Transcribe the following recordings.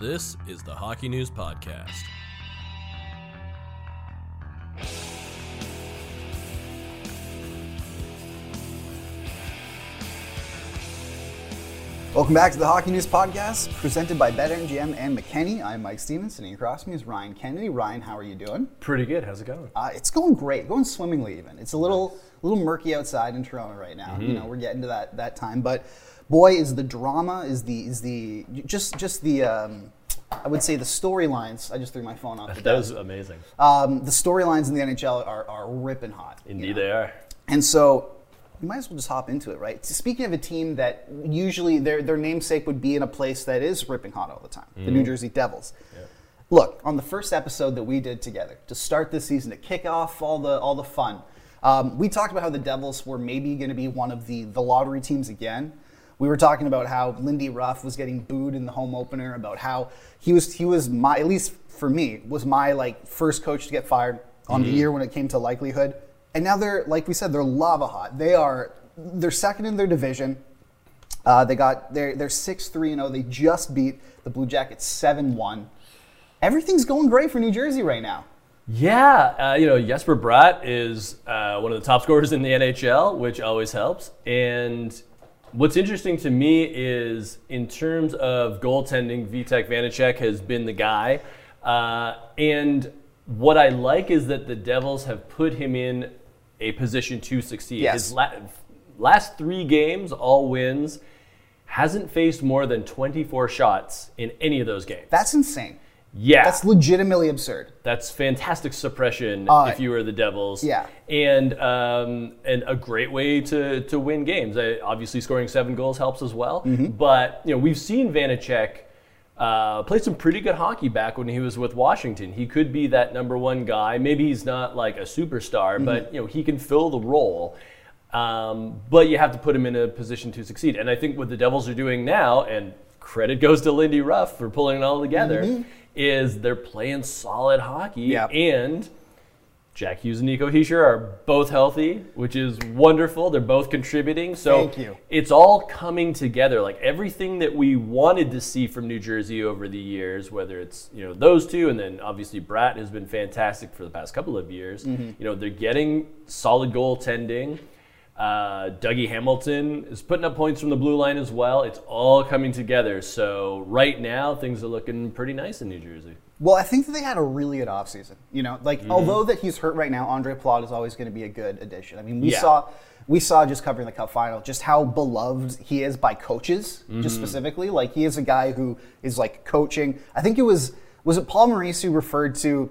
This is the Hockey News Podcast. Welcome back to the Hockey News Podcast, presented by BetMGM and McKenny. I'm Mike Stephens, sitting across me is Ryan Kennedy. Ryan, how are you doing? Pretty good. How's it going? Uh, it's going great, going swimmingly even. It's a little little murky outside in Toronto right now. You know, we're getting to that that time, but boy, is the drama is the is the just just the um, I would say the storylines. I just threw my phone off. That was amazing. Um, the storylines in the NHL are, are ripping hot. you Indeed, know? they are. And so you might as well just hop into it, right? Speaking of a team that usually their, their namesake would be in a place that is ripping hot all the time, the New Jersey Devils. Look, on the first episode that we did together to start this season, to kick off all the all the fun, um, we talked about how the Devils were maybe going to be one of the the lottery teams again. We were talking about how Lindy Ruff was getting booed in the home opener, about how he was he was my at least for me was my like first coach to get fired on the year when it came to likelihood. And now they're like we said, they're lava hot. They are they're second in their division. Uh, they got they're they're six three and zero. They just beat the Blue Jackets seven one. Everything's going great for New Jersey right now. Yeah, uh, you know, Jesper Bratt is uh, one of the top scorers in the NHL, which always helps. And what's interesting to me is in terms of goaltending, Vitek Vanecek has been the guy. Uh, and what I like is that the Devils have put him in a position to succeed. Yes. His la- last three games, all wins, hasn't faced more than 24 shots in any of those games. That's insane. Yeah. That's legitimately absurd. That's fantastic suppression Uh, if you were the Devils. yeah. And um, and a great way to, to win games. Uh, obviously, scoring seven goals helps as well. Mm-hmm. But you know we've seen Vanecek uh, play some pretty good hockey back when he was with Washington. He could be that number one guy. Maybe he's not like a superstar, Mm-hmm. but you know he can fill the role. Um, but you have to put him in a position to succeed. And I think what the Devils are doing now, and credit goes to Lindy Ruff for pulling it all together, is they're playing solid hockey. Yep. And Jack Hughes and Nico Hischier are both healthy, which is wonderful. They're both contributing. So it's all coming together. Like everything that we wanted to see from New Jersey over the years, whether it's you know those two, and then obviously Bratt has been fantastic for the past couple of years. Mm-hmm. You know they're getting solid goaltending. Uh, Dougie Hamilton is putting up points from the blue line as well. It's all coming together. So right now things are looking pretty nice in New Jersey. Well, I think that they had a really good offseason. You know, like Mm-hmm. although that he's hurt right now, Ondrej Palat is always going to be a good addition. I mean, we Yeah. saw we saw just covering the cup final just how beloved he is by coaches, Mm-hmm. just specifically. Like he is a guy who is like coaching. I think it was was it Paul Maurice who referred to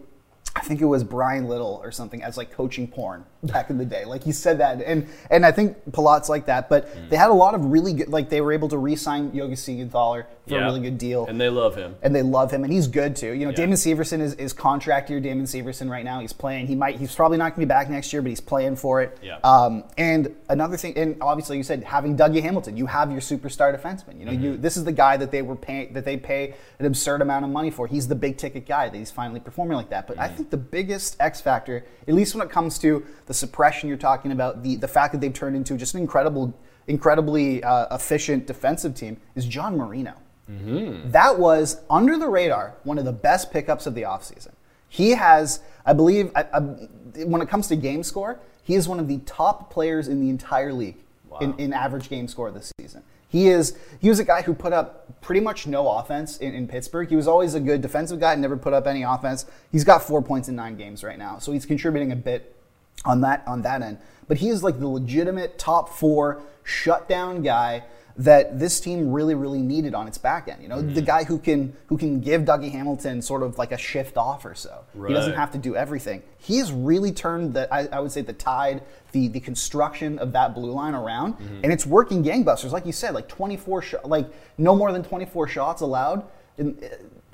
I think it was Bryan Little or something as like coaching porn back in the day. Like he said that, and and I think Palat's like that. But Mm. they had a lot of really good. Like they were able to re-sign Yogi Siegenthaler for a really good deal And they love him. and they love him, and he's good too. You know, Damon Severson is, is contract year. Damon Severson right now, he's playing. He might, he's probably not going to be back next year, but he's playing for it. Yeah. Um, and another thing, and obviously you said having Dougie Hamilton, you have your superstar defenseman. You know, you Mm-hmm. this is the guy that they were paying, that they pay an absurd amount of money for. He's the big ticket guy that he's finally performing like that. But I Mm-hmm. think the biggest X factor, at least when it comes to the suppression you're talking about, the the fact that they've turned into just an incredible, incredibly uh, efficient defensive team, is John Marino. Mm-hmm. That was under the radar, one of the best pickups of the offseason. He has, I believe, I, I, when it comes to game score, he is one of the top players in the entire league in, in average game score this season. He is he was a guy who put up pretty much no offense in, in Pittsburgh. He was always a good defensive guy, and never put up any offense. He's got four points in nine games right now, so he's contributing a bit on that on that end. But he is like the legitimate top four shutdown guy that this team really, really needed on its back end. You know, Mm-hmm. the guy who can who can give Dougie Hamilton sort of like a shift off or so. He doesn't have to do everything. He has really turned the I, I would say the tide, the the construction of that blue line around, Mm-hmm. and it's working gangbusters. Like you said, like 24 sh- like no more than 24 shots allowed in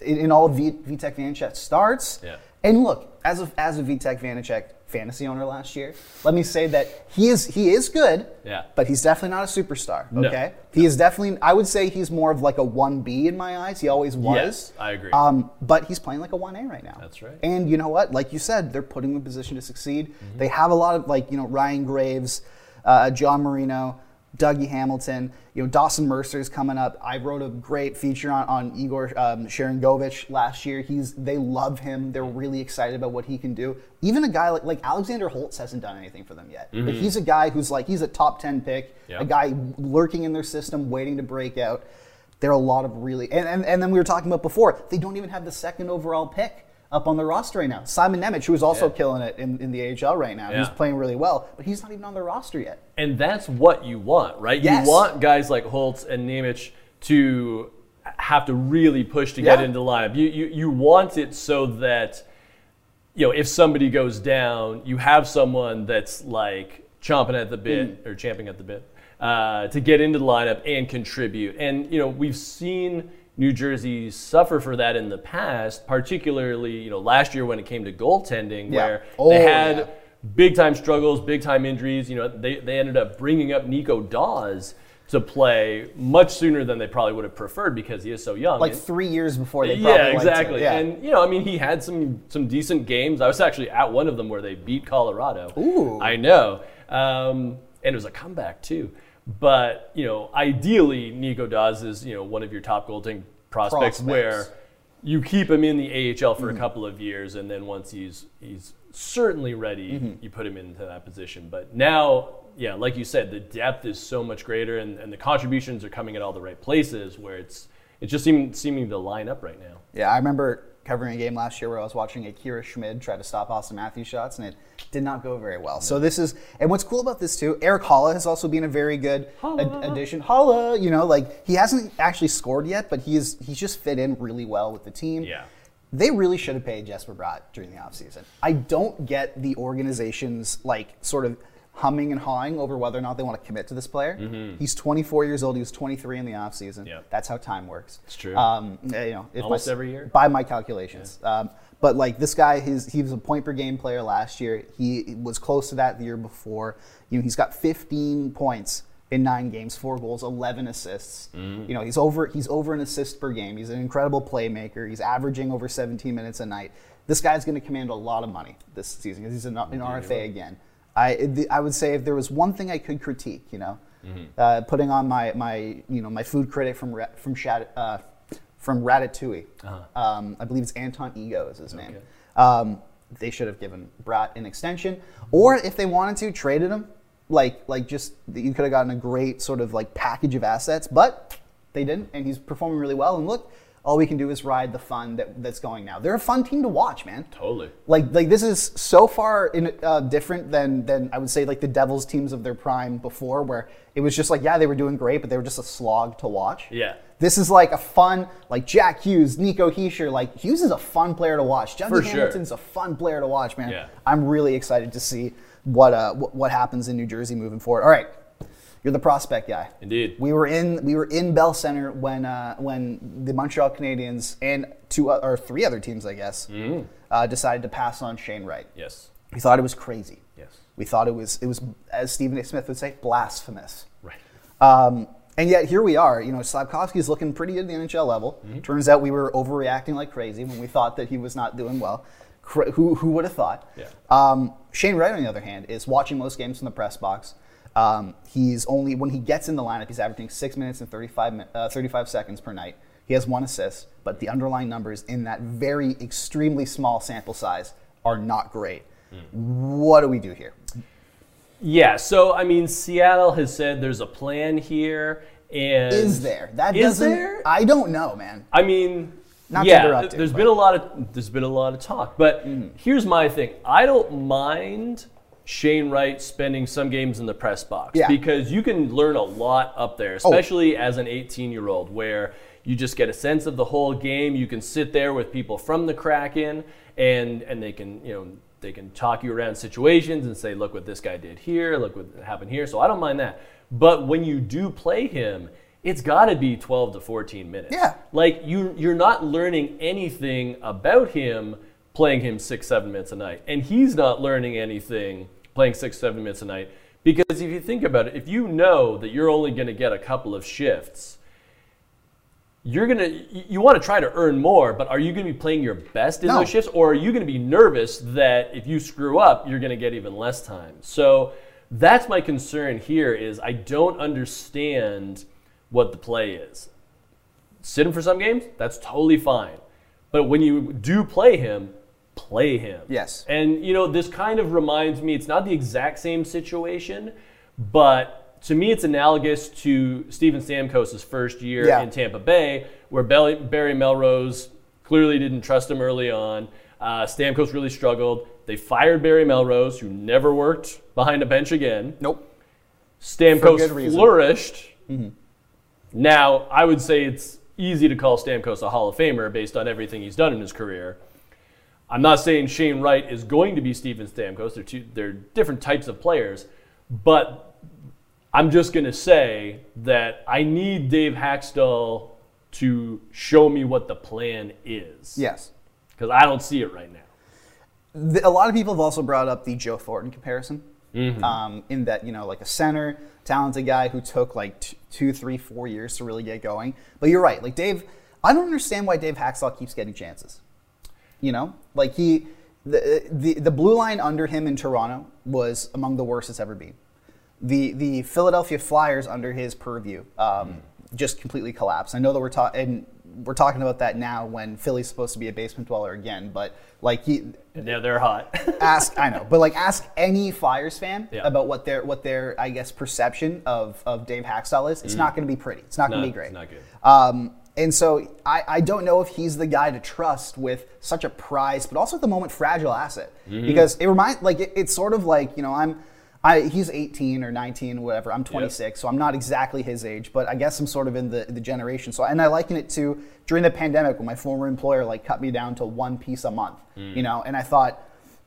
in, in all of v, Vitek Vanecek starts. Yeah. And look, as a as a Vitek Vanecek fantasy owner last year, let me say that he is he is good. Yeah. But he's definitely not a superstar. No. Okay. He is definitely. I would say he's more of like a one B in my eyes. He always was. Yes, I agree. Um, but he's playing like a one A right now. That's right. And you know what? Like you said, they're putting him in position to succeed. Mm-hmm. They have a lot of like you know Ryan Graves, uh, John Marino. Dougie Hamilton, you know Dawson Mercer's coming up. I wrote a great feature on, on Igor um, Sharangovich last year. He's they love him. They're really excited about what he can do. Even a guy like like Alexander Holtz hasn't done anything for them yet, but he's a guy who's like he's a top ten pick, Mm-hmm. A guy lurking in their system, waiting to break out. There are a lot of really and, and, and then we were talking about before. They don't even have the second overall pick up on the roster right now. Simon Nemec, who is also Yeah. killing it in, in the AHL right now. He's playing really well, but he's not even on the roster yet. And that's what you want, right? Yes. You want guys like Holtz and Nemec to have to really push to get into the lineup. You, you, you want it so that, you know, if somebody goes down, you have someone that's like chomping at the bit Mm. or champing at the bit uh, to get into the lineup and contribute. And, you know, we've seen New Jersey suffer for that in the past, particularly, you know, last year when it came to goaltending, Yeah. where Oh, they had yeah. big time struggles, big time injuries. You know, they, they ended up bringing up Nico Daws to play much sooner than they probably would have preferred because he is so young. Like And- three years before they probably yeah, exactly. Yeah. And you know, I mean, he had some some decent games. I was actually at one of them where they beat Colorado. Ooh. I know, um, and it was a comeback too. But you know, ideally, Nico Daws is you know one of your top goaltending prospects, Prospects. where you keep him in the AHL for Mm-hmm. a couple of years, and then once he's he's certainly ready, Mm-hmm. you put him into that position. But now, yeah, like you said, the depth is so much greater, and, and the contributions are coming at all the right places where it's it's just seeming, seeming to line up right now. Yeah, I remember covering a game last year where I was watching Akira Schmid try to stop Auston Matthews shots, and it did not go very well. So this is, and what's cool about this too, Erik Haula has also been a very good ad- addition. Haula, you know, like he hasn't actually scored yet, but he is he's just fit in really well with the team. Yeah. They really should have paid Jesper Bratt during the offseason. I don't get the organization's like sort of humming and hawing over whether or not they want to commit to this player. He's 24 years old. He was 23 in the offseason. Mm-hmm. Yep. That's how time works. It's true. Um, you know, Almost my- every year? by my calculations. Um, but like this guy, his, he was a point per game player last year. He was close to that the year before. You know, he's got 15 points in nine games, four goals, 11 assists. Mm. You know, he's over he's over an assist per game. He's an incredible playmaker. He's averaging over 17 minutes a night. This guy's going to command a lot of money this season because he's an, an RFA again. I the, I would say if there was one thing I could critique, you know, Mm-hmm. uh, putting on my my you know my food critic from from uh, from Ratatouille. Um, I believe it's Anton Ego is his name. Uh-huh. Okay. Um, they should have given Bratt an extension, or if they wanted to, traded him. Like like just you could have gotten a great sort of like package of assets, but they didn't, and he's performing really well. And look, all we can do is ride the fun that, that's going now. They're a fun team to watch, man. Totally. Like like this is so far in, uh, different than than I would say like the Devils teams of their prime before, where it was just like yeah they were doing great, but they were just a slog to watch. Yeah. This is like a fun, like Jack Hughes, Nico Hischier. Like Hughes is a fun player to watch. Dougie For sure. Hamilton's a fun player to watch, man. Yeah. I'm really excited to see what uh what happens in New Jersey moving forward. All right, you're the prospect guy. Indeed. We were in we were in Bell Center when uh, when the Montreal Canadiens and two o- or three other teams, I guess, Mm-hmm. uh, decided to pass on Shane Wright. Yes. We thought it was crazy. Yes. We thought it was it was as Stephen A. Smith would say, blasphemous. Right. Um, and yet here we are. You know, Slavkovsky's looking pretty good at the NHL level. Mm-hmm. Turns out we were overreacting like crazy when we thought that he was not doing well. Who who would have thought? Yeah. Um, Shane Wright, on the other hand, is watching most games from the press box. Um, he's only when he gets in the lineup, he's averaging six minutes and 35, uh, 35 seconds per night. He has one assist, but the underlying numbers in that very extremely small sample size are not great. Hmm. What do we do here? Yeah. So I mean, Seattle has said there's a plan here, and Is there? That is doesn't. there? I don't know, man. I mean, Not to yeah, there's but- been a lot of there's been a lot of talk, but here's my thing: I don't mind Shane Wright spending some games in the press box Yeah. because you can learn a lot up there, Oh. especially as an 18 year old, where you just get a sense of the whole game. You can sit there with people from the Kraken, and and they can you know they can talk you around situations and say, look what this guy did here, look what happened here. So I don't mind that. But when you do play him, it's got to be 12 to 14 minutes. Yeah. Like you you're not learning anything about him playing him six, seven minutes a night. And he's not learning anything playing six, seven minutes a night. Because if you think about it, if you know that you're only going to get a couple of shifts, you're going to, you want to try to earn more, but are you going to be playing your best in No. those shifts? Or are you going to be nervous that if you screw up, you're going to get even less time? So that's my concern here is I don't understand what the play is sit him for some games, that's totally fine. But when you do play him, play him. Yes. And you know, this kind of reminds me, it's not the exact same situation, but to me it's analogous to Steven Stamkos' first year Yeah. in Tampa Bay, where Barry Melrose clearly didn't trust him early on. Uh, Stamkos really struggled. They fired Barry Melrose, who never worked behind a bench again. Nope. Stamkos flourished. Now, I would say it's easy to call Stamkos a Hall of Famer based on everything he's done in his career. I'm not saying Shane Wright is going to be Steven Stamkos. They're two, they're different types of players, but I'm just going to say that I need Dave Hakstol to show me what the plan is. Yes. Because I don't see it right now. The, a lot of people have also brought up the Joe Thornton comparison. Mm-hmm. Um, in that, you know, like a center, talented guy who took like t- two, three, four years to really get going. But you're right. Like Dave, I don't understand why Dave Hakstol keeps getting chances. You know, like he, the, the the blue line under him in Toronto was among the worst it's ever been. The the Philadelphia Flyers under his purview um, just completely collapsed. I know that we're talking we're talking about that now when Philly's supposed to be a basement dweller again, but like he now they're hot. ask I know, but like ask any Flyers fan Yeah. about what their what their I guess perception of of Dave Hakstol is. It's not going to be pretty. It's not going to be great. it's not good. Um, and so I, I don't know if he's the guy to trust with such a prized, but also at the moment fragile asset Mm-hmm. because it reminds like it, it's sort of like you know I'm. I, he's 18 or 19, whatever. I'm 26, so I'm not exactly his age, but I guess I'm sort of in the, the generation. So, and I liken it to during the pandemic when my former employer like cut me down to one piece a month, Mm. you know, and I thought,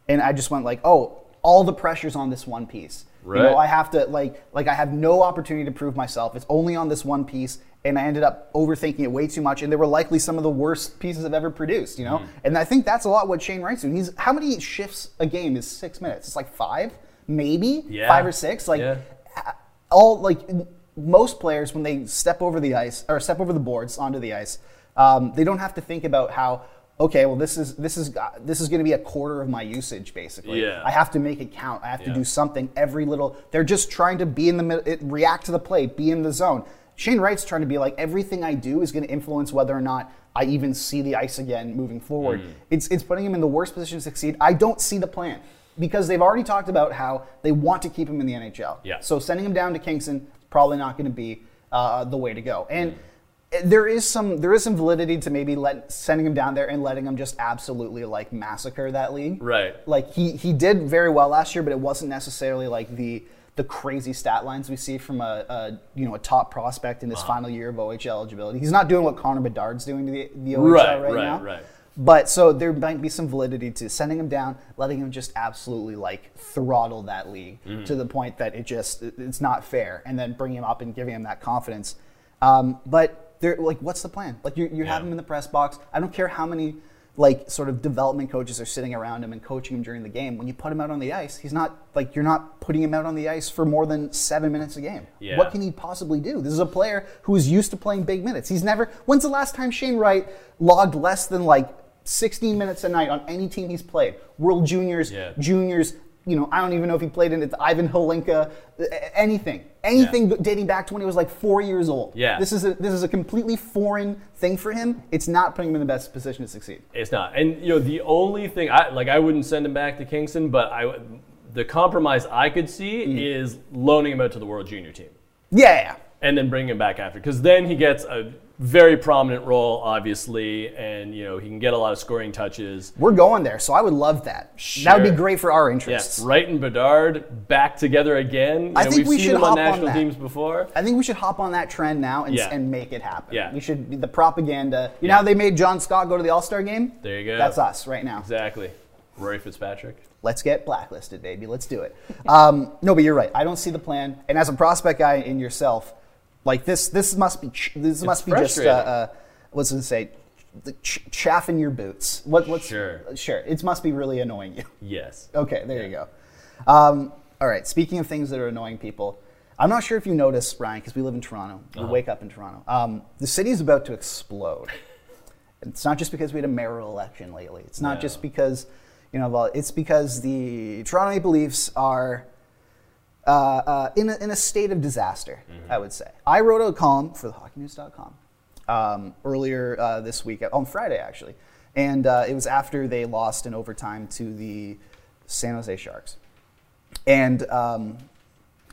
and I just went like, oh, all the pressure's on this one piece. You know, Right. I have to like like I have no opportunity to prove myself. It's only on this one piece, and I ended up overthinking it way too much. And they were likely some of the worst pieces I've ever produced. You know, Mm. and I think that's a lot what Shane writes doing. He's how many shifts a game is six minutes? It's like five, maybe Yeah. five or six. Like Yeah. all like most players when they step over the ice or step over the boards onto the ice, um, they don't have to think about how. Okay, well, this is this is uh, this is going to be a quarter of my usage, basically. Yeah. I have to make it count. I have to do something every little. They're just trying to be in the middle, react to the play, be in the zone. Shane Wright's trying to be like everything I do is going to influence whether or not I even see the ice again moving forward. Mm. It's it's putting him in the worst position to succeed. I don't see the plan because they've already talked about how they want to keep him in the NHL. Yeah. So sending him down to Kingston is probably not going to be uh, the way to go. And there is some there is some validity to maybe let sending him down there and letting him just absolutely like massacre that league. Right. Like he he did very well last year, but it wasn't necessarily like the the crazy stat lines we see from a, a you know a top prospect in his Uh-huh. final year of OHL eligibility. He's not doing what Connor Bedard's doing to the, the OHL Right, right, right, now. right. But so there might be some validity to sending him down, letting him just absolutely like throttle that league Mm-hmm. to the point that it just it's not fair, and then bring him up and giving him that confidence. Um, but there, like, what's the plan? Like, you you have him in the press box. I don't care how many like sort of development coaches are sitting around him and coaching him during the game. When you put him out on the ice, he's not like you're not putting him out on the ice for more than seven minutes a game. Yeah. What can he possibly do? This is a player who is used to playing big minutes. He's never. When's the last time Shane Wright logged less than like 16 minutes a night on any team he's played? World Juniors, Yeah. Juniors. You know, I don't even know if he played in it. Ivan Hlinka, anything, anything dating back to when he was like four years old. Yeah. This is a this is a completely foreign thing for him. It's not putting him in the best position to succeed. It's not. And you know, the only thing I like, I wouldn't send him back to Kingston, but I, the compromise I could see Mm-hmm. is loaning him out to the World Junior team Yeah, yeah, and then bring him back after, because then he gets a very prominent role, obviously, and you know he can get a lot of scoring touches. We're going there, so I would love that. That would be great for our interests. Wright and Bedard back together again. You I know, think we've we seen should them on hop on national that. teams before. I think we should hop on that trend now and, Yeah. and make it happen. Yeah. We should the propaganda. You Yeah. know how they made John Scott go to the All Star game? There you go. That's us right now. Exactly. Rory Fitzpatrick. Let's get blacklisted, baby. Let's do it. Um, no, but you're right. I don't see the plan. And as a prospect guy in yourself, like this, this must be ch- this must be just uh, uh, what's it say? The ch- chaff in your boots. What, what's Sure. Sure. It must be really annoying you. Yes. Okay, there you go. Um, all right. Speaking of things that are annoying people, I'm not sure if you noticed, Ryan, because we live in Toronto. We Uh-huh. wake up in Toronto. Um, the city is about to explode. It's not just because we had a mayoral election lately. It's not No. just because, you know, well, it's because the Toronto Maple Leafs are uh, uh, in, a, in a state of disaster, Mm-hmm. I would say. I wrote a column for thehockeynews.com um, earlier uh, this week, on Friday actually, and uh, it was after they lost in overtime to the San Jose Sharks. And, um,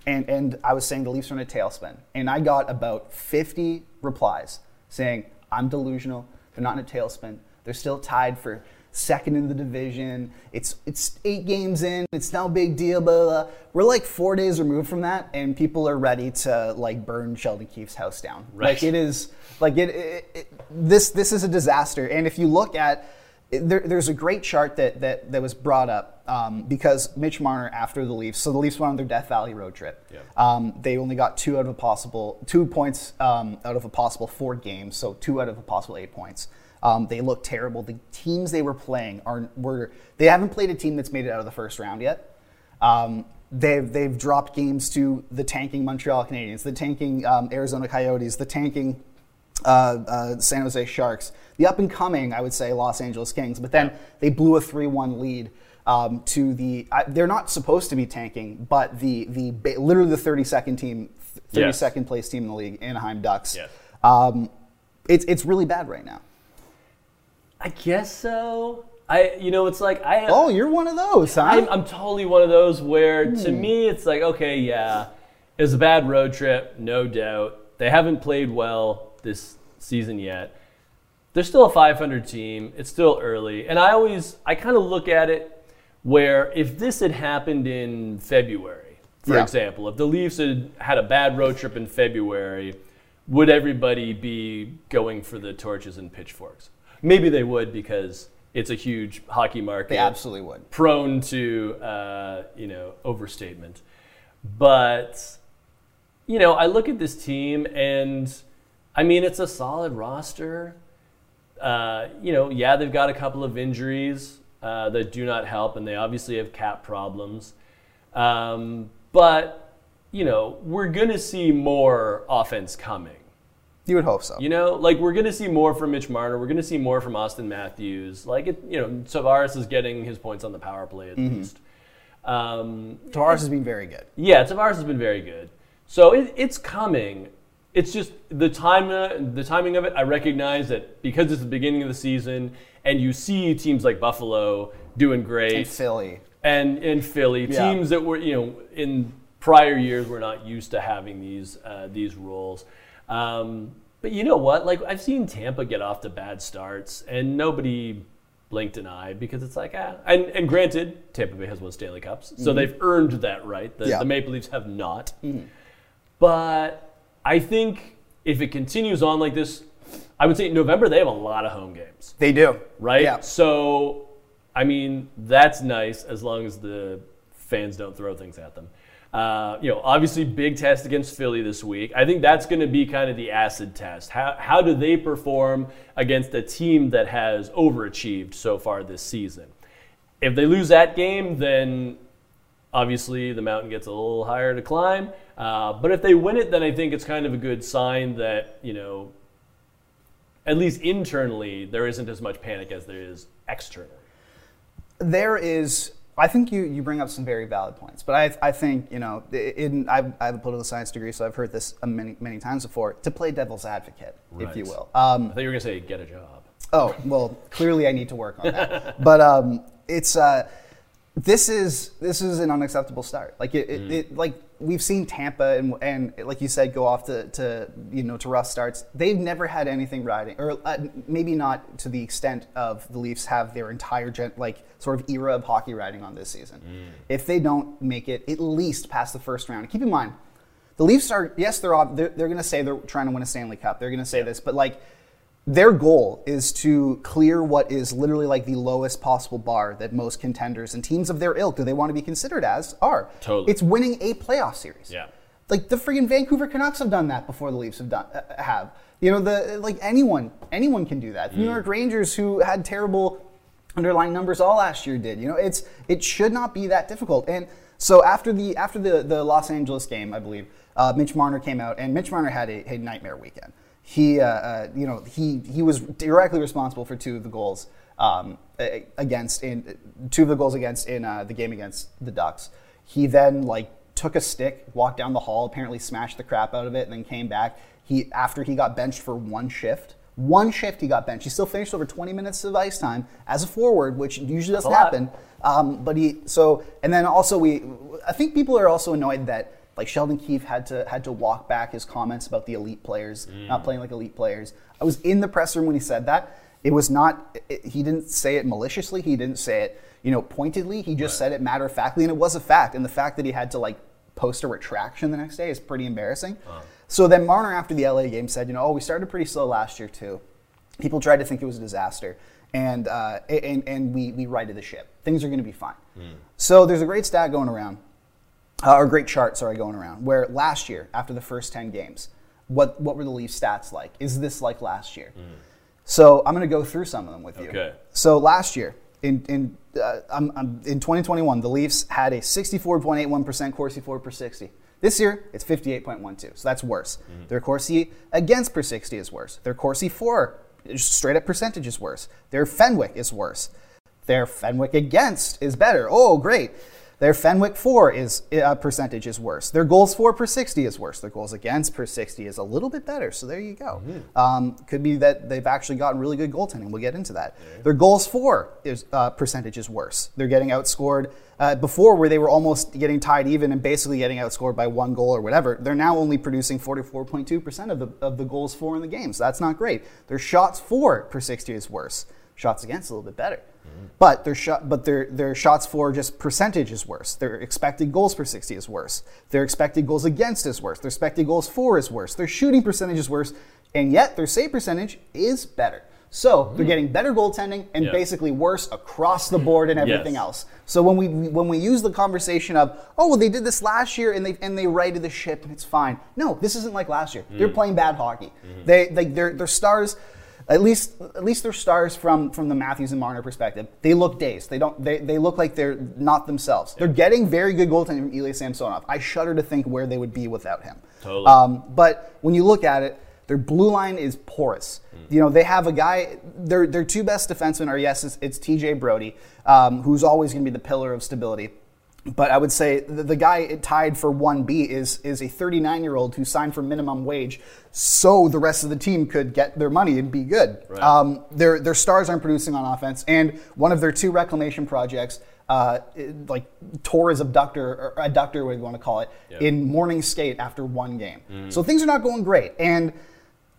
and, and I was saying the Leafs are in a tailspin. And I got about 50 replies saying, I'm delusional. They're not in a tailspin. They're still tied for second in the division. It's, it's eight games in. It's no big deal. Blah, blah, blah. We're like four days removed from that, and people are ready to like burn Sheldon Keefe's house down. Right. Like it is, like it, it, it this, this is a disaster. And if you look at, there, there's a great chart that, that, that was brought up um, because Mitch Marner, after the Leafs, so the Leafs went on their Death Valley road trip. Yeah. Um, they only got two out of a possible two points um, out of a possible four games, so two out of a possible eight points. Um, they look terrible. The teams they were playing are were they haven't played a team that's made it out of the first round yet. Um, they've they've dropped games to the tanking Montreal Canadiens, the tanking um, Arizona Coyotes, the tanking uh, uh, San Jose Sharks, the up and coming, I would say, Los Angeles Kings. But then they blew a 3 1 lead um, to the. I, they're not supposed to be tanking, but the, the ba- literally the 32nd team, 32nd Yes. place team in the league, Anaheim Ducks. Yes. Um, it's, it's really bad right now. I guess so. I, you know, it's like I. Oh, you're one of those, huh? I'm, I'm totally one of those where, to Hmm. me, it's like, okay, yeah, it was a bad road trip, no doubt. They haven't played well this season yet. They're still a 500 team. It's still early, and I always, I kind of look at it where if this had happened in February, for Yeah. example, if the Leafs had had a bad road trip in February, would everybody be going for the torches and pitchforks? Maybe they would because it's a huge hockey market they absolutely would. prone to uh, you know overstatement. But you know, I look at this team and I mean it's a solid roster. Uh, you know, yeah, they've got a couple of injuries uh, that do not help, and they obviously have cap problems. Um, but you know, we're gonna see more offense coming. You would hope so. You know, like we're going to see more from Mitch Marner. We're going to see more from Auston Matthews. Like, it, you know, Tavares is getting his points on the power play at least. Um, Tavares has been very good. yeah, Tavares has been very good. So it, it's coming. It's just the time, uh, the timing of it. I recognize that because it's the beginning of the season, and you see teams like Buffalo doing great, And Philly. and in Philly, Yeah. teams that were you know in prior years were not used to having these uh, these roles. Um, but you know what? Like I've seen Tampa get off to bad starts, and nobody blinked an eye because it's like ah. And, and granted, Tampa Bay has won Stanley Cups, so they've earned that right. The, Mm-hmm. Yeah. Mm-hmm. the Maple Leafs have not. But I think if it continues on like this, I would say in November they have a lot of home games They do. right? Yeah. So, I mean, that's nice as long as the fans don't throw things at them. Uh, you know, obviously, big test against Philly this week. I think that's going to be kind of the acid test. How, how do they perform against a team that has overachieved so far this season? If they lose that game, then obviously the mountain gets a little higher to climb. Uh, but if they win it, then I think it's kind of a good sign that, you know, at least internally, there isn't as much panic as there is externally. there is i think you, you bring up some very valid points but i, I think you know in, I, I have a political science degree so i've heard this many, many times before to play devil's advocate if you will. Um, I thought you were going to say get a job. oh well clearly i need to work on that. But um, it's uh, this is this is an unacceptable start. Like it, it, it like we've seen Tampa and, and like you said, go off to, to you know to rough starts. They've never had anything riding, or uh, maybe not to the extent of the Leafs have their entire gen, like sort of era of hockey riding on this season. If they don't make it at least past the first round, keep in mind, the Leafs are yes, they're off, they're, they're going to say they're trying to win a Stanley Cup. They're going to say this, but like their goal is to clear what is literally like the lowest possible bar that most contenders and teams of their ilk do they want to be considered as are. Totally. It's winning a playoff series. Yeah. Like the freaking Vancouver Canucks have done that before the Leafs have done uh, have. You know the like anyone anyone can do that. The New York Rangers who had terrible underlying numbers all last year did. You know it's it should not be that difficult. And so after the after the the Los Angeles game, I believe uh, Mitch Marner came out and Mitch Marner had a, a nightmare weekend. He uh, uh, you know he he was directly responsible for two of the goals um, against in two of the goals against in uh, the game against the Ducks. He then like took a stick, walked down the hall, apparently smashed the crap out of it, and then came back. He after he got benched for one shift. One shift he got benched. He still finished over 20 minutes of ice time as a forward, which usually doesn't happen. Um, but he so and then also we I think people are also annoyed that like Sheldon Keefe had to had to walk back his comments about the elite players not playing like elite players. I was in the press room when he said that. It was not. It, he didn't say it maliciously. He didn't say it you know pointedly. He just said it matter of factly, and it was a fact. And the fact that he had to like post a retraction the next day is pretty embarrassing. So then Marner after the LA game said, you know, oh we started pretty slow last year too. People tried to think it was a disaster, and uh, and and we we righted the ship. Things are going to be fine. So there's a great stat going around, uh, or great chart, sorry, going around, where last year after the first ten games, what what were the Leafs stats like? Is this like last year? So I'm going to go through some of them with you. Okay. So last year in in uh, I'm, I'm- in 2021, the Leafs had a 64.81% Corsi for per 60. This year, it's 58.12, so that's worse. Their Corsi against per 60 is worse. Their Corsi for straight up percentage is worse. Their Fenwick is worse. Their Fenwick against is better. Oh, great. Their Fenwick 4 is uh, percentage is worse. Their goals for per 60 is worse. Their goals against per 60 is a little bit better. So there you go. Um, could be that they've actually gotten really good goaltending. We'll get into that. Their goals for is uh, percentage is worse. They're getting outscored uh, before where they were almost getting tied even and basically getting outscored by one goal or whatever. They're now only producing 44.2% of the of the goals for in the game. So that's not great. Their shots for per 60 is worse. Shots against a little bit better. But their shot, but their their shots for just percentage is worse. Their expected goals per 60 is worse. Their expected goals against is worse. Their expected goals for is worse. Their shooting percentage is worse, and yet their save percentage is better. So they're getting better goaltending and Yeah. basically worse across the board and everything Yes. else. So when we when we use the conversation of oh well they did this last year and they and they righted the ship and it's fine. No, this isn't like last year. They're mm. playing bad hockey. They they they're, they're stars. At least at least they're stars from from the Matthews and Marner perspective. They look dazed. They don't they, they look like they're not themselves. They're getting very good goaltending from Ilya Samsonov. I shudder to think where they would be without him. Totally. Um, but when you look at it, their blue line is porous. You know, they have a guy, their, their two best defensemen are, yes, it's, it's TJ Brodie, um, who's always going to be the pillar of stability. But I would say the, the guy tied for 1B is, is a 39 year old who signed for minimum wage so the rest of the team could get their money and be good. Um, their, their stars aren't producing on offense, and one of their two reclamation projects, uh, it- like tore his abductor, or adductor, what you want to call it, in morning skate after one game. So things are not going great. And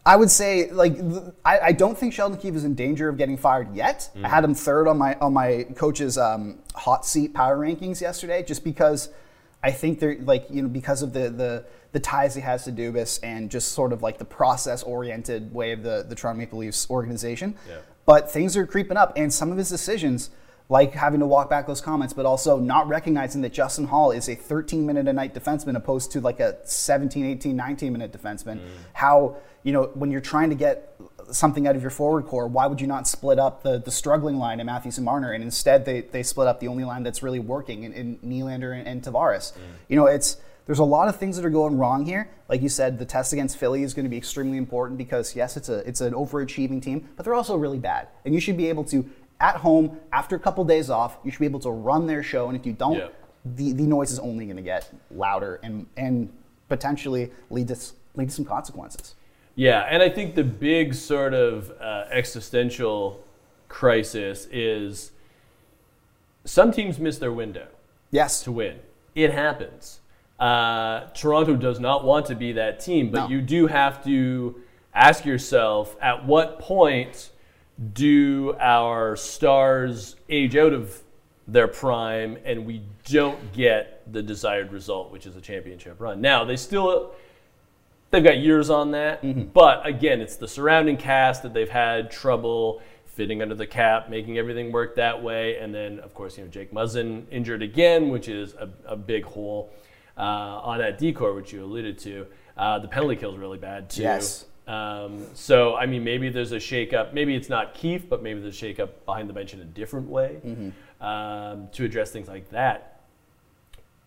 I would say, like, I, I don't think Sheldon Keefe is in danger of getting fired yet. I had him third on my on my coach's um, hot seat power rankings yesterday, just because I think they're like you know because of the the the ties he has to Dubas and just sort of like the process oriented way of the the Toronto Maple Leafs organization. But things are creeping up, and some of his decisions. Like having to walk back those comments, but also not recognizing that Justin Holl is a 13 minute a night defenseman opposed to like a 17, 18, 19 minute defenseman. Mm. How, you know, when you're trying to get something out of your forward core, why would you not split up the, the struggling line in Matthews and Marner? And instead, they, they split up the only line that's really working in, in Nylander and, and Tavares. Mm. You know, it's there's a lot of things that are going wrong here. Like you said, the test against Philly is going to be extremely important because yes, it's a it's an overachieving team, but they're also really bad, and you should be able to at home after a couple days off, you should be able to run their show, and if you don't, Yeah. the, the noise is only going to get louder and and potentially lead to lead to some consequences. Yeah, and I think the big sort of uh, existential crisis is some teams miss their window Yes, to win. It happens. Uh, Toronto does not want to be that team, but No. you do have to ask yourself at what point do our stars age out of their prime and we don't get the desired result, which is a championship run. Now, they still they've got years on that, but again, it's the surrounding cast that they've had trouble fitting under the cap, making everything work that way, and then of course, you know, Jake Muzzin injured again, which is a, a big hole uh, on that D-corps, which you alluded to. Uh, the penalty kill is really bad too. Yes. Um, so I mean, maybe there's a shakeup. Maybe it's not Keefe, but maybe there's a shakeup behind the bench in a different way um, to address things like that.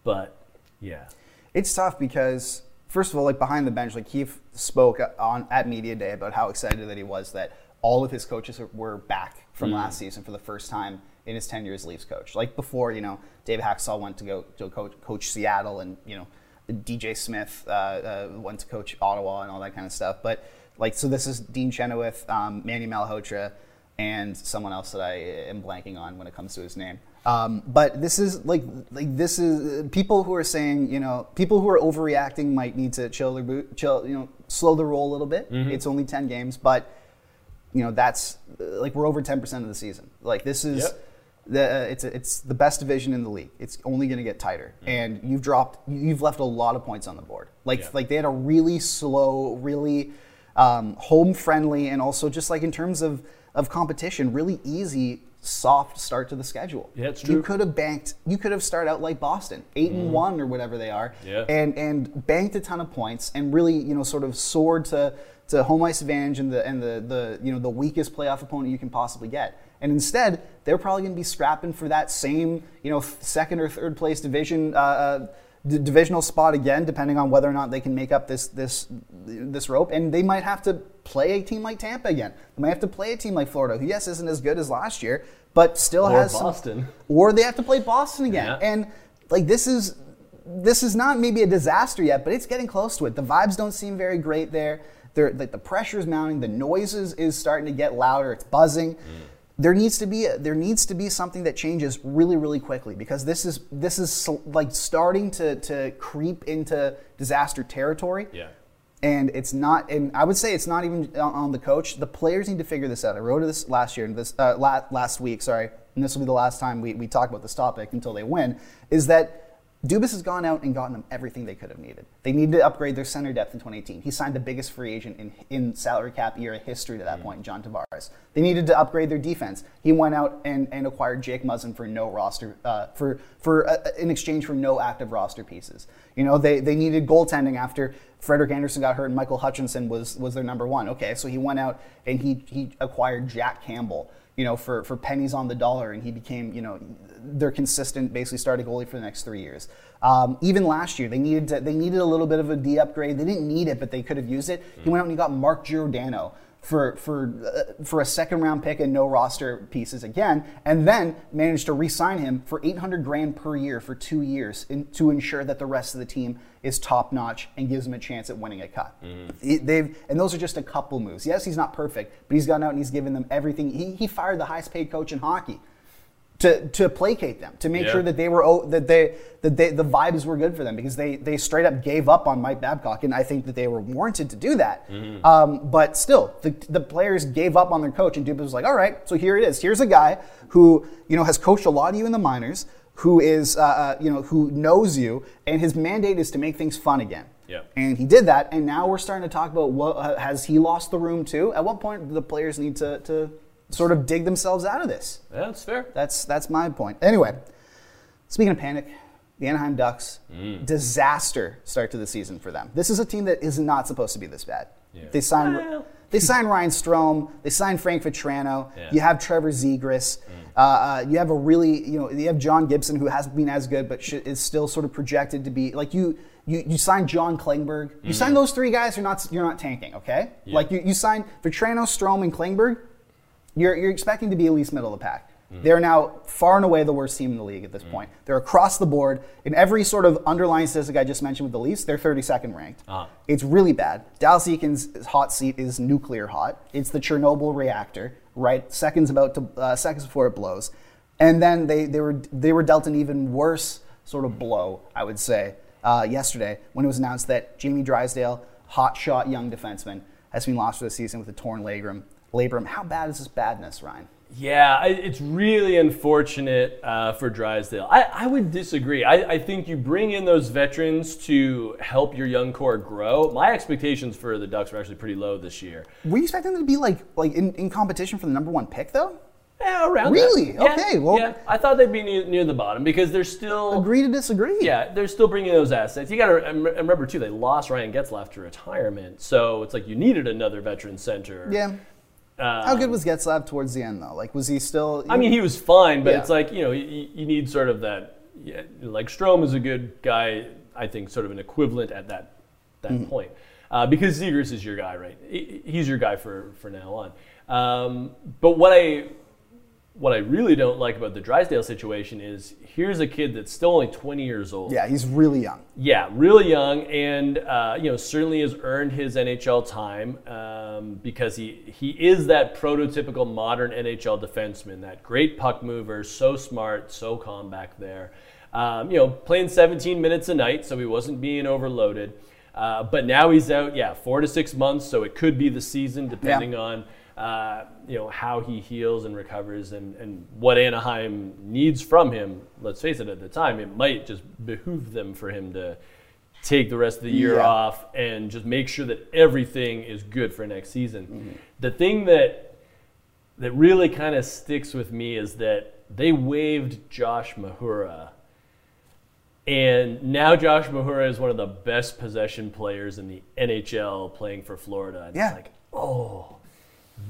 But yeah, It's tough because first of all, like behind the bench, like Keefe spoke on at media day about how excited that he was that all of his coaches were back from last season for the first time in his tenure as Leafs coach. Like before, you know, Dave Hakstol went to go to coach, coach Seattle, and you know, DJ Smith uh, uh, went to coach Ottawa and all that kind of stuff. But like, so this is Dean Chenoweth, um, Manny Malhotra, and someone else that I am blanking on when it comes to his name. Um, but this is like like this is people who are saying you know people who are overreacting might need to chill their boot, chill you know slow the roll a little bit. It's only ten games, but you know that's like we're over ten percent of the season. Like this is. Yep. The, uh, it's it's the best division in the league. It's only going to get tighter, and you've dropped, you've left a lot of points on the board. Like Yeah. like they had a really slow, really um, home friendly, and also just like in terms of of competition, really easy, soft start to the schedule. Yeah, it's true. You could have banked. You could have started out like Boston, 8 and one or whatever they are, Yeah. and and banked a ton of points, and really you know sort of soared to to home ice advantage and the and the the you know the weakest playoff opponent you can possibly get. And instead, they're probably going to be scrapping for that same you know second or third place division. Uh, uh, d- divisional spot again, depending on whether or not they can make up this this this rope, and they might have to play a team like Tampa again. They might have to play a team like Florida, who yes isn't as good as last year, but still Or has some- Boston. or they have to play Boston again. Yeah. And like this is this is not maybe a disaster yet, but it's getting close to it. The vibes don't seem very great there. They're, like the pressure is mounting. The noises is starting to get louder. It's buzzing. There needs to be a, there needs to be something that changes really really quickly because this is this is like starting to to creep into disaster territory. yeah. And it's not, and I would say it's not even on the coach. The players need to figure this out. I wrote this last year, and this uh, la- last week, sorry, and this will be the last time we, we talk about this topic until they win. Is that Dubas has gone out and gotten them everything they could have needed. They needed to upgrade their center depth in 2018. He signed the biggest free agent in, in salary cap era history to that point, John Tavares. They needed to upgrade their defense. He went out and, and acquired Jake Muzzin for no roster, uh, for for uh, in exchange for no active roster pieces. You know, they, they needed goaltending after Frederik Andersen got hurt and Michael Hutchinson was was their number one. Okay, so he went out and he he acquired Jack Campbell you know, for, for pennies on the dollar, and he became, you know, their consistent, basically starting goalie for the next three years. Um, even last year, they needed to, they needed a little bit of a D upgrade. They didn't need it, but they could have used it. He went out and he got Mark Giordano for for uh, for a second round pick and no roster pieces again, and then managed to re-sign him for 800 grand per year for two years in, to ensure that the rest of the team is top notch and gives him a chance at winning a cup. He- They've and those are just a couple moves. Yes, he's not perfect, but he's gone out and he's given them everything. He, he fired the highest paid coach in hockey to, to placate them, to make Yeah. sure that they were that they that they, the vibes were good for them because they they straight up gave up on Mike Babcock, and I think that they were warranted to do that. Um, but still, the, the players gave up on their coach, and Dubas was like, "All right, so here it is. Here's a guy who you know has coached a lot of you in the minors, who is uh, uh, you know who knows you, and his mandate is to make things fun again." Yeah. And he did that, and now we're starting to talk about what uh, has he lost the room too? At what point do the players need to to sort of dig themselves out of this? Yeah, that's fair. That's that's my point. Anyway, speaking of panic, the Anaheim Ducks disaster start to the season for them. This is a team that is not supposed to be this bad. Yeah. They signed Well. they signed Ryan Strome. They signed Frank Vatrano. Yeah. You have Trevor Zegras. Uh, uh, you have a really you know you have John Gibson who hasn't been as good but sh- is still sort of projected to be like you. You, you signed John Klingberg. You signed those three guys. You're not you're not tanking, okay? Like you, you signed Vatrano, Strome, and Klingberg you're, you're expecting to be at least middle of the pack. They're now far and away the worst team in the league at this point. They're across the board. In every sort of underlying statistic I just mentioned with the Leafs, they're 32nd ranked. Uh-huh. It's really bad. Dallas Eakins' hot seat is nuclear hot. It's the Chernobyl reactor, right? Seconds about to uh, seconds before it blows, and then they, they were they were dealt an even worse sort of blow, I would say, uh, yesterday when it was announced that Jamie Drysdale, hot shot young defenseman, has been lost for the season with a torn labrum. Labrum. How bad is this badness, Ryan? Yeah, I, it's really unfortunate uh, for Drysdale. I, I would disagree. I, I think you bring in those veterans to help your young core grow. My expectations for the Ducks were actually pretty low this year. Were you expecting them to be like like in, in competition for the number one pick though? Yeah, around Really? that. Yeah, Okay, well- yeah, I thought they'd be near, near the bottom because they're still Agree to disagree. Yeah, they're still bringing those assets. You got to remember too. They lost Ryan Getzlaf to retirement, so it's like you needed another veteran center. Yeah. How good was Getzlaf towards the end though? Like, was he still? I mean, he was fine, but Yeah. it's like you know, you, you need sort of that. Yeah, like Strome is a good guy. I think sort of an equivalent at that that Mm-hmm. point, uh, because Zegras is your guy, right? He's your guy for for now on. Um, but what I what I really don't like about the Drysdale situation is here's a kid that's still only 20 years old. yeah, he's really young. Yeah, really young, and uh, you know certainly has earned his NHL time um, because he he is that prototypical modern NHL defenseman, that great puck mover, so smart, so calm back there. Um, you know, playing 17 minutes a night, so he wasn't being overloaded. Uh, but now he's out, yeah, four to six months, so it could be the season, depending on uh, you know how he heals and recovers and, and what Anaheim needs from him. Let's face it, at the time, it might just behoove them for him to take the rest of the year Yeah. off and just make sure that everything is good for next season. Mm-hmm. The thing that that really kind of sticks with me is that they waived Josh Mahura. And now Josh Mahura is one of the best possession players in the NHL playing for Florida. And Yeah. It's like, oh,